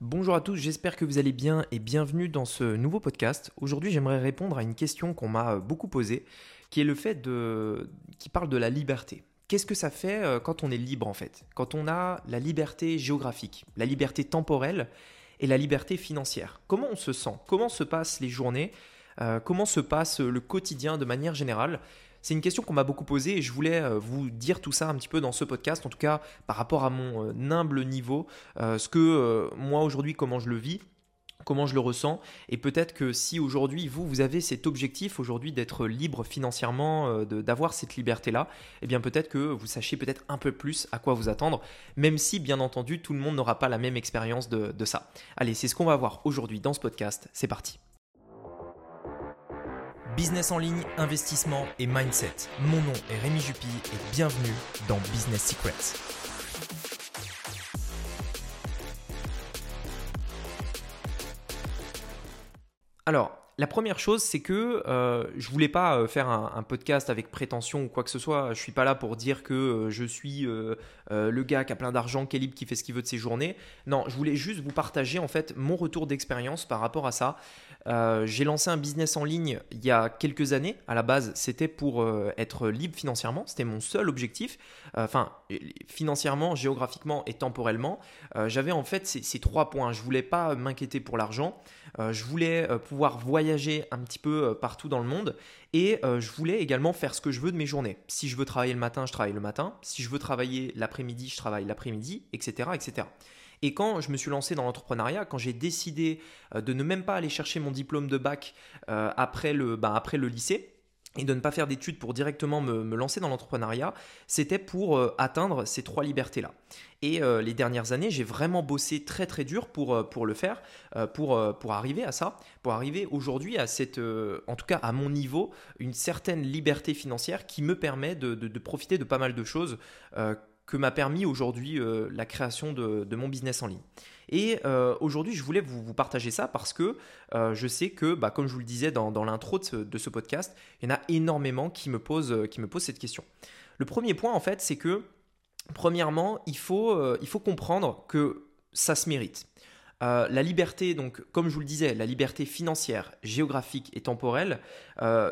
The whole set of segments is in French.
Bonjour à tous, j'espère que vous allez bien et bienvenue dans ce nouveau podcast. Aujourd'hui, j'aimerais répondre à une question qu'on m'a beaucoup posée, qui est le fait de qui parle de la liberté. Qu'est-ce que ça fait euh, quand on est libre en fait? Quand on a la liberté géographique, la liberté temporelle et la liberté financière. Comment on se sent? Comment se passent les journées? Euh, Comment se passe le quotidien de manière générale? C'est une question qu'on m'a beaucoup posée et je voulais euh, vous dire tout ça un petit peu dans ce podcast, en tout cas par rapport à mon euh, humble niveau, euh, ce que moi aujourd'hui, comment je le vis comment je le ressens. Et peut-être que si aujourd'hui vous vous avez cet objectif aujourd'hui d'être libre financièrement d'avoir cette liberté là eh bien peut-être que vous sachiez peut-être un peu plus à quoi vous attendre même si bien entendu tout le monde n'aura pas la même expérience de, de ça. Allez c'est ce qu'on va voir aujourd'hui dans ce podcast. C'est parti Business en ligne, investissement et mindset. Mon nom est Rémi Jupy et bienvenue dans Business Secrets. Alors, la première chose, c'est que euh, je voulais pas euh, faire un, podcast avec prétention ou quoi que ce soit. Je suis pas là pour dire que euh, je suis le gars qui a plein d'argent, qui est libre, qui fait ce qu'il veut de ses journées. Non, je voulais juste vous partager en fait mon retour d'expérience par rapport à ça. J'ai lancé un business en ligne il y a quelques années. À la base, c'était pour être libre financièrement. C'était mon seul objectif. Enfin, financièrement, géographiquement et temporellement. J'avais en fait ces, ces, trois points. Je voulais pas m'inquiéter pour l'argent. je voulais pouvoir voyager un petit peu euh, partout dans le monde et euh, je voulais également faire ce que je veux de mes journées. Si je veux travailler le matin, je travaille le matin. Si je veux travailler l'après-midi, je travaille l'après-midi, etc., etc. Et quand je me suis lancé dans l'entrepreneuriat, quand j'ai décidé euh, de ne même pas aller chercher mon diplôme de bac le, bah, après le lycée, et de ne pas faire d'études pour directement me, lancer dans l'entrepreneuriat, c'était pour euh, atteindre ces trois libertés-là. Et euh, les dernières années, j'ai vraiment bossé très très dur pour, euh, le faire, pour, arriver à ça, pour arriver aujourd'hui à cette, en tout cas à mon niveau, une certaine liberté financière qui me permet de profiter de pas mal de choses que m'a permis aujourd'hui euh, la création de, mon business en ligne. Et euh, aujourd'hui, je voulais vous, partager ça parce que euh, je sais que, bah, comme je vous le disais dans, l'intro de, ce podcast, il y en a énormément qui me, posent, cette question. Le premier point, en fait, c'est que, premièrement, il faut, comprendre que ça se mérite. la liberté, donc, comme je vous le disais, la liberté financière, géographique et temporelle,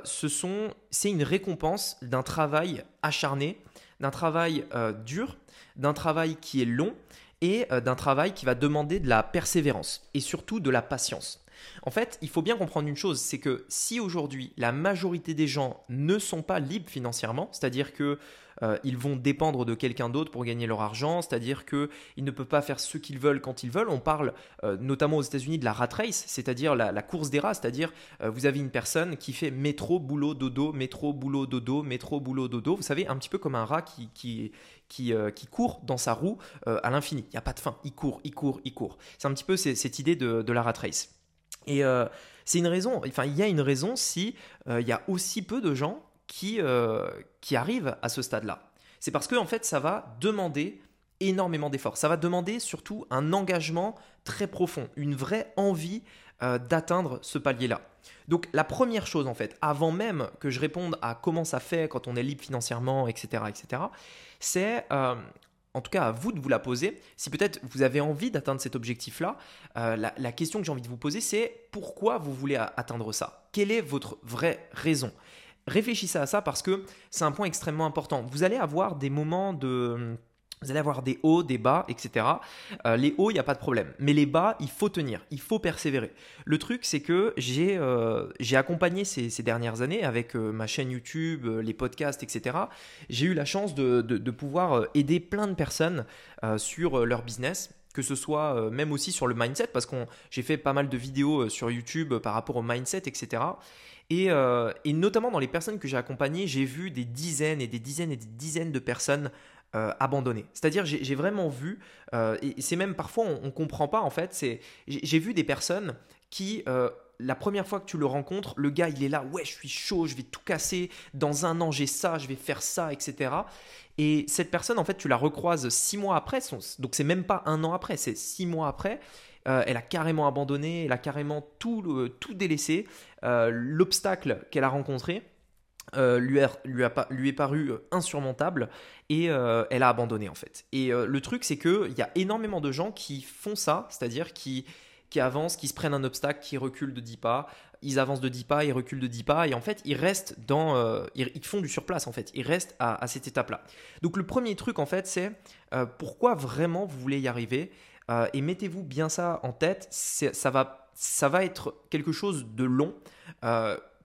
sont, c'est une récompense d'un travail acharné d'un travail euh, dur, d'un travail qui est long et euh, d'un travail qui va demander de la persévérance et surtout de la patience. En fait, il faut bien comprendre une chose, c'est que si aujourd'hui la majorité des gens ne sont pas libres financièrement, c'est-à-dire que euh, ils vont dépendre de quelqu'un d'autre pour gagner leur argent, c'est-à-dire qu'ils ne peuvent pas faire ce qu'ils veulent quand ils veulent. On parle euh, notamment aux États-Unis de la rat race, c'est-à-dire la, course des rats, c'est-à-dire euh, vous avez une personne qui fait métro, boulot, dodo, métro, boulot, dodo, métro, boulot, dodo. Vous savez, un petit peu comme un rat qui, qui, qui, qui court dans sa roue à l'infini. Il n'y a pas de fin, il court, il court, il court. C'est un petit peu cette idée de la rat race. Et euh, c'est une raison, enfin il y a une raison si euh, y a aussi peu de gens qui, euh, qui arrivent à ce stade-là. C'est parce que en fait ça va demander énormément d'efforts. Ça va demander surtout un engagement très profond, une vraie envie d'atteindre ce palier-là. Donc la première chose en fait, avant même que je réponde à comment ça fait quand on est libre financièrement, etc., etc., c'est en tout cas à vous de vous la poser. Si peut-être vous avez envie d'atteindre cet objectif-là, euh, la, question que j'ai envie de vous poser, c'est pourquoi vous voulez atteindre ça? Quelle est votre vraie raison? Réfléchissez à ça parce que c'est un point extrêmement important. Vous allez avoir des moments de vous allez avoir des hauts, des bas, etc. Euh, les hauts, il n'y a pas de problème. Mais les bas, il faut tenir, il faut persévérer. Le truc, c'est que j'ai euh, accompagné ces, dernières années avec euh, ma chaîne YouTube, les podcasts, etc. J'ai eu la chance de, de, pouvoir aider plein de personnes sur leur business que ce soit même aussi sur le mindset, parce que j'ai fait pas mal de vidéos sur YouTube par rapport au mindset, etc. Et, et notamment dans les personnes que j'ai accompagnées, j'ai vu des dizaines et des dizaines et des dizaines de personnes euh, abandonné. C'est-à-dire, j'ai vraiment vu, euh, et c'est même parfois on ne comprend pas en fait, j'ai vu des personnes qui, euh, la première fois que tu le rencontres, le gars il est là, ouais, je suis chaud, je vais tout casser, dans un an j'ai ça, je vais faire ça, etc. Et cette personne, en fait, tu la recroises six mois après, donc c'est même pas un an après, c'est six mois après. elle a carrément abandonné, elle a carrément tout, tout délaissé. L'obstacle qu'elle a rencontré, lui, lui, est paru insurmontable et elle a abandonné en fait. Et le truc c'est qu'il y a énormément de gens qui font ça, c'est-à-dire qui, qui avancent, qui se prennent un obstacle, qui reculent de 10 pas, ils avancent de 10 pas, ils reculent de 10 pas, et en fait, ils restent dans. Euh, ils, font du surplace, en fait. Ils restent à, cette étape-là. Donc, le premier truc, en fait, c'est euh, pourquoi vraiment vous voulez y arriver? Euh, et mettez-vous bien ça en tête. Ça va, ça va être quelque chose de long.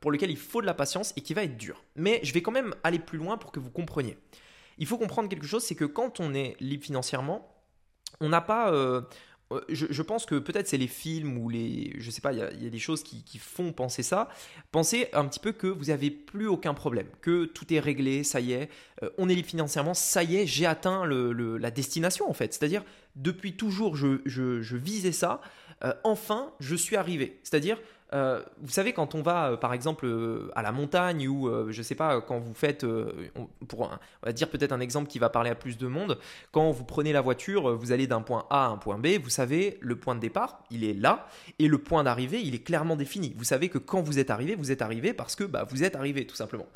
Pour lequel il faut de la patience et qui va être dur. Mais je vais quand même aller plus loin pour que vous compreniez. Il faut comprendre quelque chose, c'est que quand on est libre financièrement, on n'a pas, euh, je, pense que peut-être c'est les films ou les. Je sais pas, il y, a des choses qui, font penser ça. Pensez un petit peu que vous n'avez plus aucun problème, que tout est réglé, ça y est, euh, on est libre financièrement, ça y est, j'ai atteint la destination en fait. C'est-à-dire, depuis toujours, je, visais ça, euh, enfin, je suis arrivé. C'est-à-dire, euh, vous savez, quand on va, euh, par exemple, euh, à la montagne ou, je sais pas, quand vous faites, pour on va dire peut-être un exemple qui va parler à plus de monde, quand vous prenez la voiture, vous allez d'un point A à un point B, vous savez, le point de départ, il est là, et le point d'arrivée, il est clairement défini. Vous savez que quand vous êtes arrivé, vous êtes arrivé parce que bah, vous êtes arrivé, tout simplement.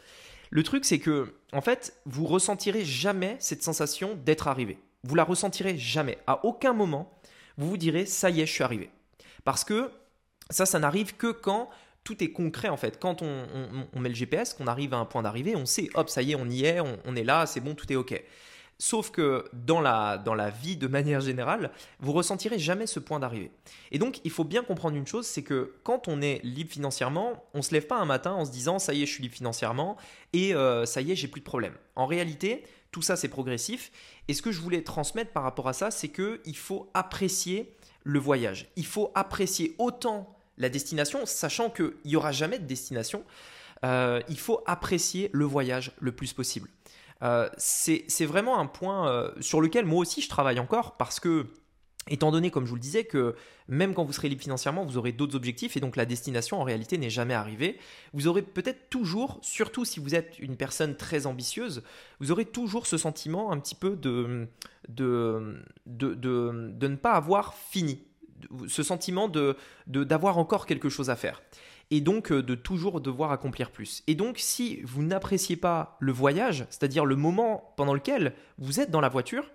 Le truc, c'est que, en fait, vous ressentirez jamais cette sensation d'être arrivé. Vous la ressentirez jamais. À aucun moment, vous vous direz, ça y est, je suis arrivé. Parce que ça, ça n'arrive que quand tout est concret en fait. Quand on, met le GPS, qu'on arrive à un point d'arrivée, on sait, hop, ça y est, on y est, on, est là, c'est bon, tout est OK. Sauf que dans la, dans la vie de manière générale, vous ressentirez jamais ce point d'arrivée. Et donc, il faut bien comprendre une chose, c'est que quand on est libre financièrement, on se lève pas un matin en se disant ça y est, je suis libre financièrement et euh, ça y est, j'ai plus de problème. En réalité, tout ça c'est progressif. Et ce que je voulais transmettre par rapport à ça, c'est que il faut apprécier le voyage. Il faut apprécier autant la destination, sachant qu'il n'y aura jamais de destination, euh, il faut apprécier le voyage le plus possible. Euh, c'est vraiment un point euh, sur lequel moi aussi je travaille encore parce que, étant donné, comme je vous le disais, que même quand vous serez libre financièrement, vous aurez d'autres objectifs et donc la destination en réalité n'est jamais arrivée, vous aurez peut-être toujours, surtout si vous êtes une personne très ambitieuse, vous aurez toujours ce sentiment un petit peu de, de, de, de ne pas avoir fini ce sentiment de d'avoir encore quelque chose à faire et donc euh, de toujours devoir accomplir plus. Et donc si vous n'appréciez pas le voyage, c'est-à-dire le moment pendant lequel vous êtes dans la voiture,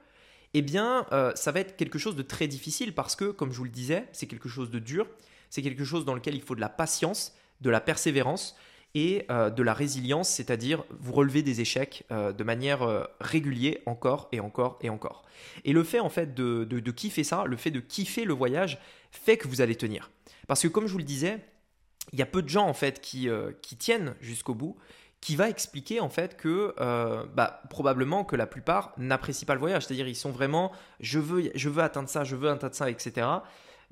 eh bien euh, ça va être quelque chose de très difficile parce que, comme je vous le disais, c'est quelque chose de dur, c'est quelque chose dans lequel il faut de la patience, de la persévérance, et euh, de la résilience, c'est-à-dire vous relever des échecs euh, de manière euh, régulière encore et encore et encore. Et le fait en fait de, de, kiffer ça, le fait de kiffer le voyage, fait que vous allez tenir. Parce que comme je vous le disais, il y a peu de gens en fait qui, qui tiennent jusqu'au bout, qui va expliquer en fait que bah, probablement que la plupart n'apprécient pas le voyage, c'est-à-dire ils sont vraiment je veux, je veux atteindre ça, je veux atteindre ça, etc.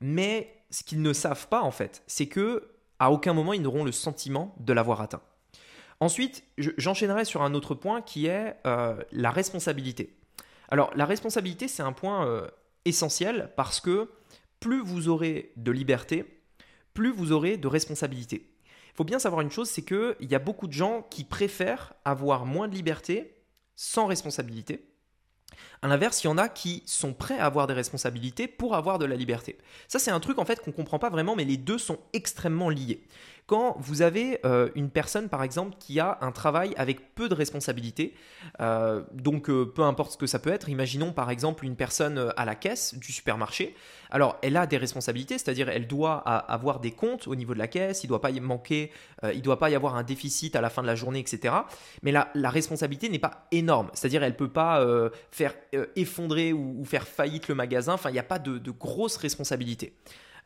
Mais ce qu'ils ne savent pas en fait, c'est que à aucun moment ils n'auront le sentiment de l'avoir atteint. Ensuite, j'enchaînerai sur un autre point qui est euh, la responsabilité. Alors la responsabilité, c'est un point euh, essentiel parce que plus vous aurez de liberté, plus vous aurez de responsabilité. Il faut bien savoir une chose, c'est qu'il y a beaucoup de gens qui préfèrent avoir moins de liberté sans responsabilité à l'inverse, il y en a qui sont prêts à avoir des responsabilités pour avoir de la liberté. Ça, c'est un truc en fait qu'on ne comprend pas vraiment, mais les deux sont extrêmement liés. Quand vous avez euh, une personne, par exemple, qui a un travail avec peu de responsabilités, euh, donc euh, peu importe ce que ça peut être, imaginons par exemple une personne à la caisse du supermarché, alors elle a des responsabilités, c'est-à-dire elle doit avoir des comptes au niveau de la caisse, il ne doit pas y manquer, il ne doit pas y avoir un déficit à la fin de la journée, etc. Mais la, la responsabilité n'est pas énorme, c'est-à-dire elle ne peut pas faire effondrer ou, faire faillite le magasin, enfin il n'y a pas de, de grosses responsabilités.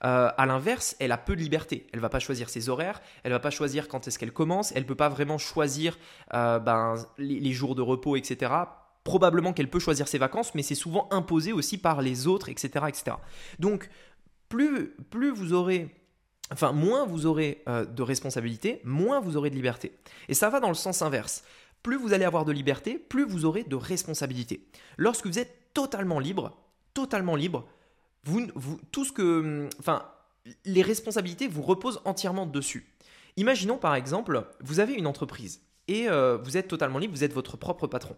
Euh, à l'inverse, elle a peu de liberté. Elle va pas choisir ses horaires, elle va pas choisir quand est-ce qu'elle commence, elle peut pas vraiment choisir euh, ben, les, jours de repos, etc. Probablement qu'elle peut choisir ses vacances, mais c'est souvent imposé aussi par les autres, etc. etc. Donc, plus, plus vous aurez Enfin, moins vous aurez euh, de responsabilité, moins vous aurez de liberté. Et ça va dans le sens inverse. Plus vous allez avoir de liberté, plus vous aurez de responsabilité. Lorsque vous êtes totalement libre, totalement libre, tout ce que, enfin, les responsabilités vous reposent entièrement dessus. Imaginons par exemple, vous avez une entreprise et euh, vous êtes totalement libre, vous êtes votre propre patron.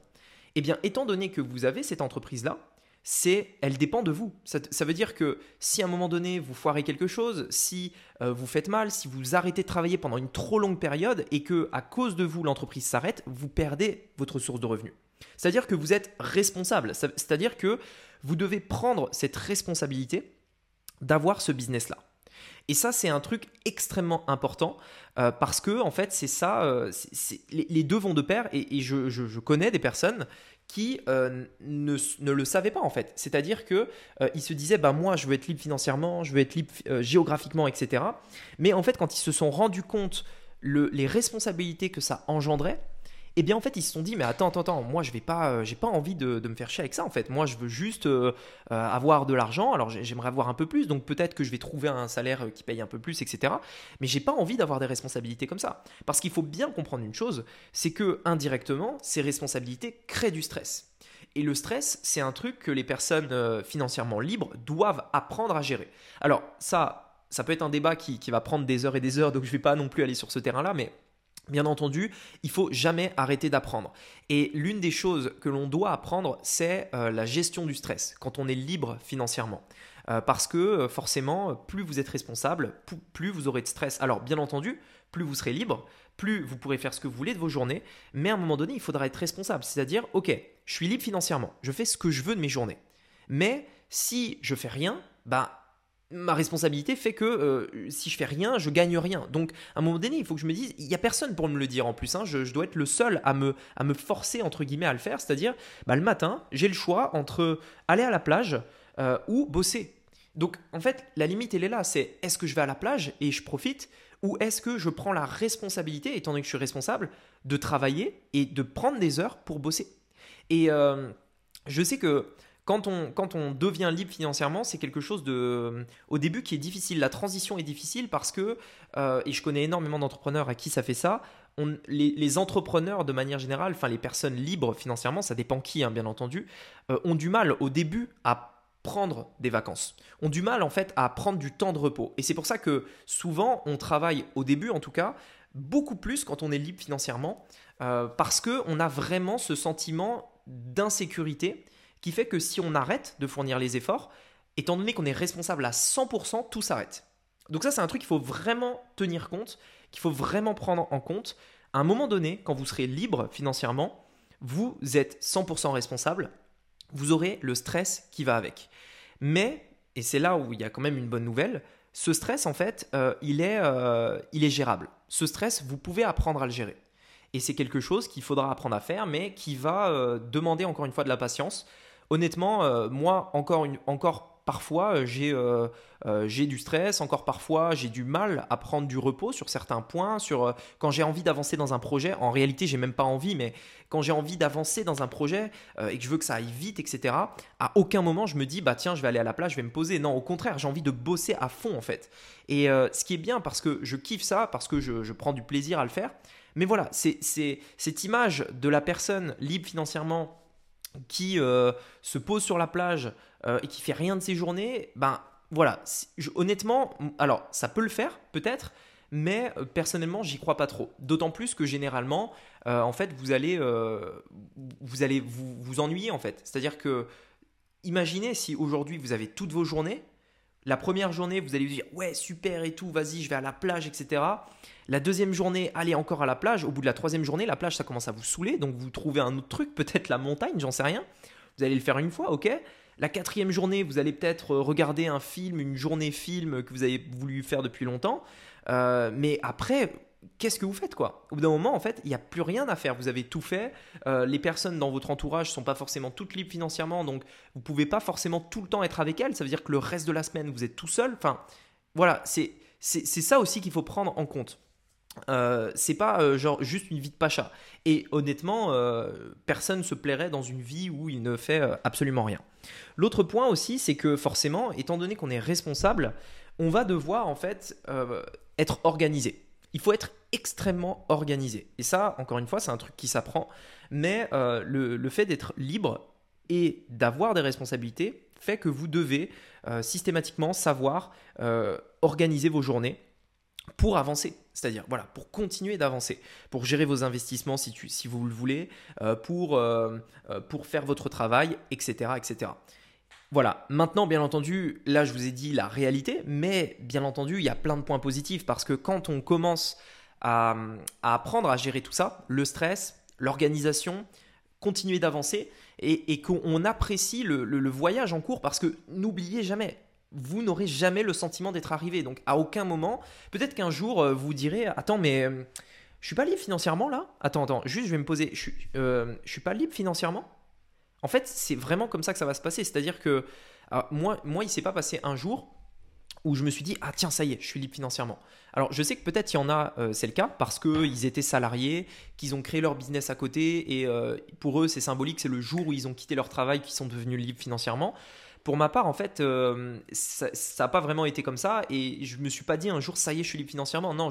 Eh bien, étant donné que vous avez cette entreprise-là, c'est elle dépend de vous. Ça, veut dire que si à un moment donné vous foirez quelque chose, si euh, vous faites mal, si vous arrêtez de travailler pendant une trop longue période et que à cause de vous l'entreprise s'arrête, vous perdez votre source de revenus. C'est-à-dire que vous êtes responsable. C'est-à-dire que vous devez prendre cette responsabilité d'avoir ce business-là. Et ça, c'est un truc extrêmement important euh, parce que, en fait, c'est ça, euh, les, deux vont de pair. Et, je, connais des personnes qui euh, ne, le savaient pas, en fait. C'est-à-dire qu'ils ils se disaient, bah, moi, je veux être libre financièrement, je veux être libre géographiquement, etc. Mais en fait, quand ils se sont rendus compte les responsabilités que ça engendrait, et eh bien en fait ils se sont dit mais attends attends attends moi je vais pas euh, j'ai pas envie de, me faire chier avec ça en fait. Moi je veux juste euh, euh, avoir de l'argent alors j'aimerais avoir un peu plus donc peut-être que je vais trouver un salaire qui paye un peu plus etc mais j'ai pas envie d'avoir des responsabilités comme ça. Parce qu'il faut bien comprendre une chose c'est que indirectement ces responsabilités créent du stress. Et le stress, c'est un truc que les personnes financièrement libres doivent apprendre à gérer. Alors ça, ça peut être un débat qui, qui va prendre des heures et des heures, donc je ne vais pas non plus aller sur ce terrain-là, mais Bien entendu, il faut jamais arrêter d'apprendre. Et l'une des choses que l'on doit apprendre, c'est euh, la gestion du stress, quand on est libre financièrement. Euh, parce que euh, forcément, plus vous êtes responsable, plus vous aurez de stress. Alors, bien entendu, plus vous serez libre, plus vous pourrez faire ce que vous voulez de vos journées, mais à un moment donné, il faudra être responsable. C'est-à-dire, ok, je suis libre financièrement, je fais ce que je veux de mes journées. Mais si je fais rien, bah ma responsabilité fait que euh, si je fais rien, je gagne rien. Donc, à un moment donné, il faut que je me dise, il n'y a personne pour me le dire en plus. Hein. je, dois être le seul à me, à me forcer, entre guillemets, à le faire. C'est-à-dire, bah, le matin, j'ai le choix entre aller à la plage euh, ou bosser. Donc, en fait, la limite, elle est là. C'est est-ce que je vais à la plage et je profite ou est-ce que je prends la responsabilité, étant donné que je suis responsable, de travailler et de prendre des heures pour bosser? Et euh, je sais que quand on, devient libre financièrement, c'est quelque chose de, au début qui est difficile. La transition est difficile parce que, euh, et je connais énormément d'entrepreneurs à qui ça fait ça, les, entrepreneurs de manière générale, enfin les personnes libres financièrement, ça dépend qui hein, bien entendu, euh, ont du mal au début à prendre des vacances, ont du mal en fait à prendre du temps de repos. Et c'est pour ça que souvent on travaille au début en tout cas beaucoup plus quand on est libre financièrement euh, parce qu'on a vraiment ce sentiment d'insécurité qui fait que si on arrête de fournir les efforts, étant donné qu'on est responsable à 100%, tout s'arrête. Donc ça, c'est un truc qu'il faut vraiment tenir compte, qu'il faut vraiment prendre en compte. À un moment donné, quand vous serez libre financièrement, vous êtes 100% responsable, vous aurez le stress qui va avec. Mais, et c'est là où il y a quand même une bonne nouvelle, ce stress, en fait, euh, il, est, euh, il est gérable. Ce stress, vous pouvez apprendre à le gérer. Et c'est quelque chose qu'il faudra apprendre à faire, mais qui va euh, demander encore une fois de la patience honnêtement, euh, moi, encore, encore parfois, euh, j'ai euh, j'ai du stress, encore parfois, j'ai du mal à prendre du repos sur certains points. Sur, quand j'ai envie d'avancer dans un projet, en réalité, j'ai même pas envie, mais quand j'ai envie d'avancer dans un projet et que je veux que ça aille vite, etc., à aucun moment je me dis, bah tiens, je vais aller à la plage, je vais me poser. Non, au contraire, j'ai envie de bosser à fond, en fait. Et ce qui est bien, parce que je kiffe ça, parce que je, je prends du plaisir à le faire. Mais voilà, c'est cette image de la personne libre financièrement qui euh, se pose sur la plage euh, et qui fait rien de ses journées, ben voilà, honnêtement, alors ça peut le faire peut-être, mais euh, personnellement j'y crois pas trop. D'autant plus que généralement, en fait, vous allez, vous, allez vous, vous ennuyer en fait. C'est-à-dire que, imaginez si aujourd'hui vous avez toutes vos journées, la première journée, vous allez vous dire ouais super et tout, vas-y, je vais à la plage, etc. La deuxième journée, allez encore à la plage. Au bout de la troisième journée, la plage, ça commence à vous saouler, donc vous trouvez un autre truc, peut-être la montagne, j'en sais rien. Vous allez le faire une fois, ok. La quatrième journée, vous allez peut-être regarder un film, une journée film que vous avez voulu faire depuis longtemps. Euh, mais après, qu'est-ce que vous faites quoi? Au bout d'un moment, en fait, il n'y a plus rien à faire. Vous avez tout fait. Euh, les personnes dans votre entourage ne sont pas forcément toutes libres financièrement, donc vous ne pouvez pas forcément tout le temps être avec elles. Ça veut dire que le reste de la semaine, vous êtes tout seul. Enfin, voilà, c'est ça aussi qu'il faut prendre en compte. Euh, c'est pas euh, genre juste une vie de pacha. Et honnêtement, personne ne se plairait dans une vie où il ne fait absolument rien. L'autre point aussi, c'est que forcément, étant donné qu'on est responsable, on va devoir en fait être organisé il faut être extrêmement organisé. Et ça, encore une fois, c'est un truc qui s'apprend. Mais euh, le, fait d'être libre et d'avoir des responsabilités fait que vous devez euh, systématiquement savoir euh, organiser vos journées pour avancer. C'est-à-dire, voilà, pour continuer d'avancer, pour gérer vos investissements si, vous le voulez, pour, pour faire votre travail, etc., etc. Voilà, maintenant bien entendu, là je vous ai dit la réalité, mais bien entendu il y a plein de points positifs parce que quand on commence à, apprendre à gérer tout ça, le stress, l'organisation, continuer d'avancer et, qu'on apprécie le, voyage en cours parce que n'oubliez jamais, vous n'aurez jamais le sentiment d'être arrivé. Donc à aucun moment, peut-être qu'un jour euh, vous direz, attends mais euh, je suis pas libre financièrement là? Attends, attends, juste je vais me poser, je, euh, je suis pas libre financièrement? En fait c'est vraiment comme ça que ça va se passer. C'est-à-dire que moi, moi il s'est pas passé un jour où je me suis dit, ah tiens, ça y est, je suis libre financièrement. Alors je sais que peut-être il y en a, euh, c'est le cas, parce qu'ils étaient salariés, qu'ils ont créé leur business à côté, et euh, pour eux c'est symbolique, c'est le jour où ils ont quitté leur travail qu'ils sont devenus libres financièrement. Pour ma part, en fait, euh, ça n'a pas vraiment été comme ça, et je me suis pas dit un jour, ça y est, je suis libre financièrement. Non,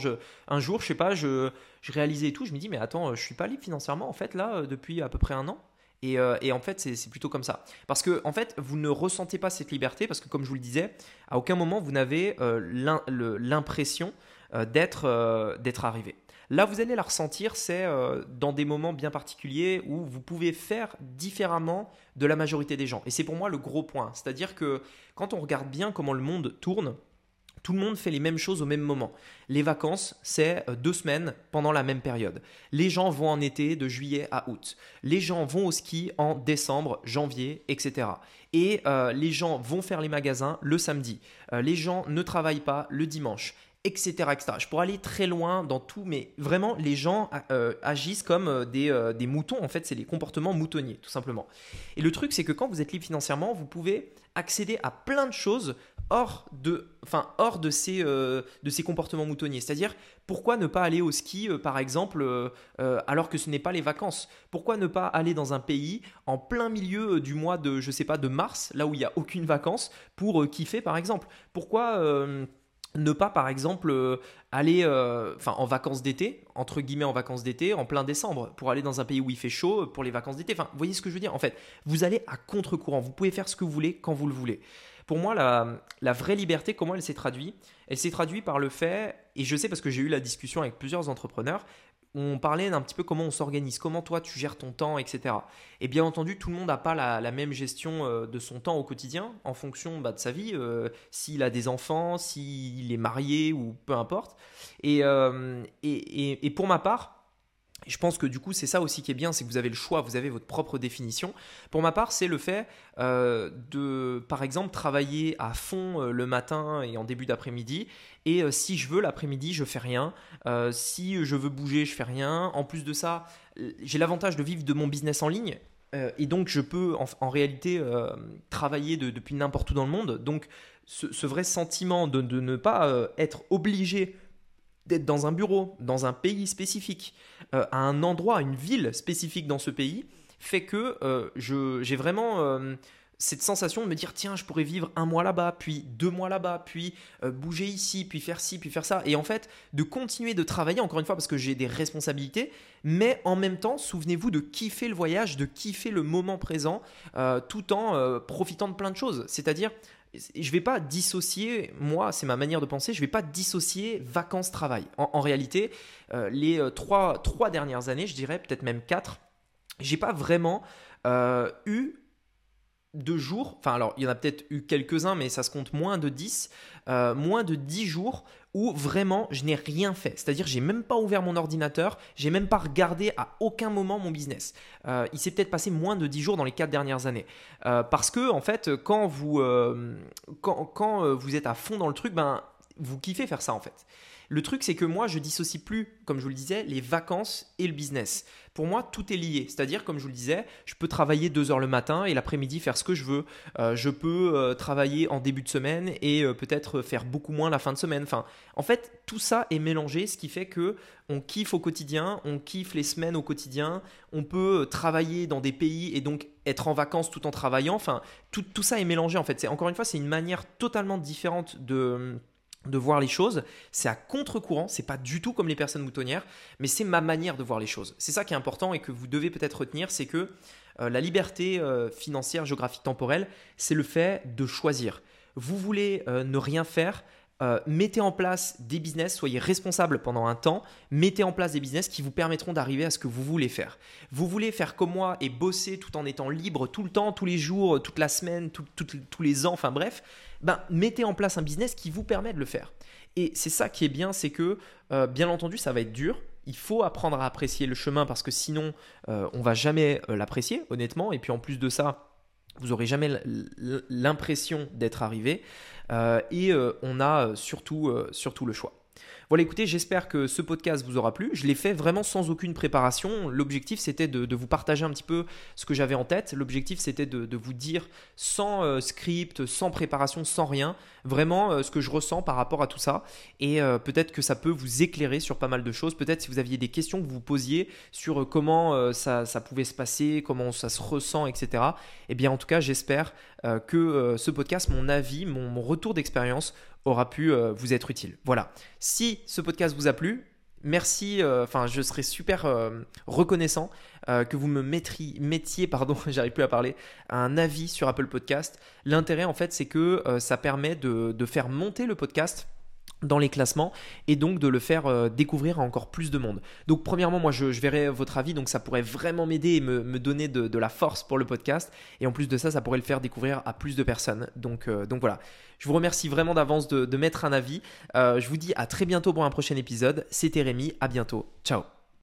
un jour, je sais pas, je, je réalisais tout, je me dis, mais attends, je suis pas libre financièrement, en fait, là, depuis à peu près un an. Euh, et, en fait, c'est plutôt comme ça. Parce que, en fait, vous ne ressentez pas cette liberté, parce que, comme je vous le disais, à aucun moment vous n'avez euh, l'impression euh, d'être arrivé. Là, vous allez la ressentir, c'est dans des moments bien particuliers où vous pouvez faire différemment de la majorité des gens. Et c'est pour moi le gros point. C'est-à-dire que quand on regarde bien comment le monde tourne, tout le monde fait les mêmes choses au même moment. Les vacances, c'est euh, deux semaines pendant la même période. Les gens vont en été de juillet à août. Les gens vont au ski en décembre, janvier, etc. Et euh, les gens vont faire les magasins le samedi. Euh, les gens ne travaillent pas le dimanche. Etc, etc. Je pourrais aller très loin dans tout, mais vraiment, les gens agissent comme des, des moutons. En fait, c'est les comportements moutonniers, tout simplement. Et le truc, c'est que quand vous êtes libre financièrement, vous pouvez accéder à plein de choses hors de, enfin, hors de, ces, euh, de ces comportements moutonniers. C'est-à-dire, pourquoi ne pas aller au ski, euh, par exemple, euh, alors que ce n'est pas les vacances? Pourquoi ne pas aller dans un pays en plein milieu du mois de, je sais pas, de mars, là où il n'y a aucune vacances, pour kiffer, par exemple? Pourquoi ne pas par exemple aller en vacances d'été entre guillemets en vacances d'été en plein décembre pour aller dans un pays où il fait chaud pour les vacances d'été? Enfin vous voyez ce que je veux dire en fait. Vous allez à contre-courant. Vous pouvez faire ce que vous voulez quand vous le voulez pour moi, la, vraie liberté, comment elle s'est traduite? Elle s'est traduite par le fait, et je sais parce que j'ai eu la discussion avec plusieurs entrepreneurs, on parlait d'un petit peu comment on s'organise, comment toi tu gères ton temps, etc. Et bien entendu, tout le monde n'a pas la, même gestion euh, de son temps au quotidien en fonction bah, de sa vie, euh, s'il a des enfants, s'il est marié ou peu importe. Euh, et, et pour ma part, je pense que du coup, c'est ça aussi qui est bien, c'est que vous avez le choix, vous avez votre propre définition. Pour ma part, c'est le fait euh, de, par exemple, travailler à fond euh, le matin et en début d'après-midi. Et euh, si je veux l'après-midi, je fais rien. si je veux bouger, je fais rien. En plus de ça, j'ai l'avantage de vivre de mon business en ligne. et donc, je peux en, réalité travailler depuis n'importe où dans le monde. Donc, ce, vrai sentiment de, de ne pas être obligé d'être dans un bureau, dans un pays spécifique, euh, à un endroit, une ville spécifique dans ce pays, fait que euh, j'ai vraiment euh, cette sensation de me dire tiens, je pourrais vivre un mois là-bas, puis deux mois là-bas, puis bouger ici, puis faire ci, puis faire ça. Et en fait, de continuer de travailler, encore une fois, parce que j'ai des responsabilités, mais en même temps, souvenez-vous de kiffer le voyage, de kiffer le moment présent, tout en profitant de plein de choses. C'est-à-dire, je vais pas dissocier, moi, c'est ma manière de penser, je vais pas dissocier vacances-travail. En, réalité, euh, les euh, trois, trois dernières années, je dirais peut-être même quatre, j'ai pas vraiment euh, eu de jours, enfin alors il y en a peut-être eu quelques-uns, mais ça se compte moins de 10, moins de 10 jours où vraiment je n'ai rien fait. C'est-à-dire j'ai même pas ouvert mon ordinateur, j'ai même pas regardé à aucun moment mon business. Euh, il s'est peut-être passé moins de 10 jours dans les 4 dernières années. Euh, parce que en fait, quand vous, euh, quand, quand vous êtes à fond dans le truc, ben, vous kiffez faire ça en fait. Le truc, c'est que moi, je dissocie plus, comme je vous le disais, les vacances et le business. Pour moi, tout est lié. C'est-à-dire, comme je vous le disais, je peux travailler deux heures le matin et l'après-midi faire ce que je veux. Euh, je peux euh, travailler en début de semaine et euh, peut-être faire beaucoup moins la fin de semaine. Enfin, en fait, tout ça est mélangé, ce qui fait que on kiffe au quotidien, on kiffe les semaines au quotidien. On peut travailler dans des pays et donc être en vacances tout en travaillant. Enfin, tout, tout ça est mélangé en fait. C'est encore une fois, c'est une manière totalement différente de de voir les choses. C'est à contre-courant, c'est pas du tout comme les personnes moutonnières, mais c'est ma manière de voir les choses. C'est ça qui est important et que vous devez peut-être retenir, c'est que euh, la liberté euh, financière, géographique, temporelle, c'est le fait de choisir. Vous voulez euh, ne rien faire, euh, mettez en place des business, soyez responsable pendant un temps, mettez en place des business qui vous permettront d'arriver à ce que vous voulez faire. Vous voulez faire comme moi et bosser tout en étant libre tout le temps, tous les jours, toute la semaine, tous les ans, enfin bref, ben, mettez en place un business qui vous permet de le faire. Et c'est ça qui est bien, c'est que euh, bien entendu ça va être dur, il faut apprendre à apprécier le chemin parce que sinon euh, on va jamais l'apprécier honnêtement, et puis en plus de ça, vous n'aurez jamais l'impression d'être arrivé. Euh, et euh, on a euh, surtout le choix. Voilà, écoutez, j'espère que ce podcast vous aura plu. Je l'ai fait vraiment sans aucune préparation. L'objectif, c'était de, vous partager un petit peu ce que j'avais en tête. L'objectif, c'était de, vous dire sans euh, script, sans préparation, sans rien, vraiment euh, ce que je ressens par rapport à tout ça. Et euh, peut-être que ça peut vous éclairer sur pas mal de choses. Peut-être si vous aviez des questions que vous posiez sur comment ça, ça, pouvait se passer, comment ça se ressent, etc. Eh bien, en tout cas, j'espère que ce podcast, mon avis, mon retour d'expérience aura pu euh, vous être utile. Voilà. Si ce podcast vous a plu, merci. Euh, enfin, je serais super euh, reconnaissant que vous me mettiez, pardon, j'arrive plus à parler, un avis sur Apple Podcast. L'intérêt, en fait, c'est que ça permet de, faire monter le podcast dans les classements et donc de le faire euh, découvrir à encore plus de monde. Donc premièrement, moi je, verrai votre avis, donc ça pourrait vraiment m'aider et me, donner de, la force pour le podcast. Et en plus de ça, ça pourrait le faire découvrir à plus de personnes. Donc, euh, donc voilà, je vous remercie vraiment d'avance de, mettre un avis. Euh, je vous dis à très bientôt pour un prochain épisode. C'était Rémi, à bientôt. Ciao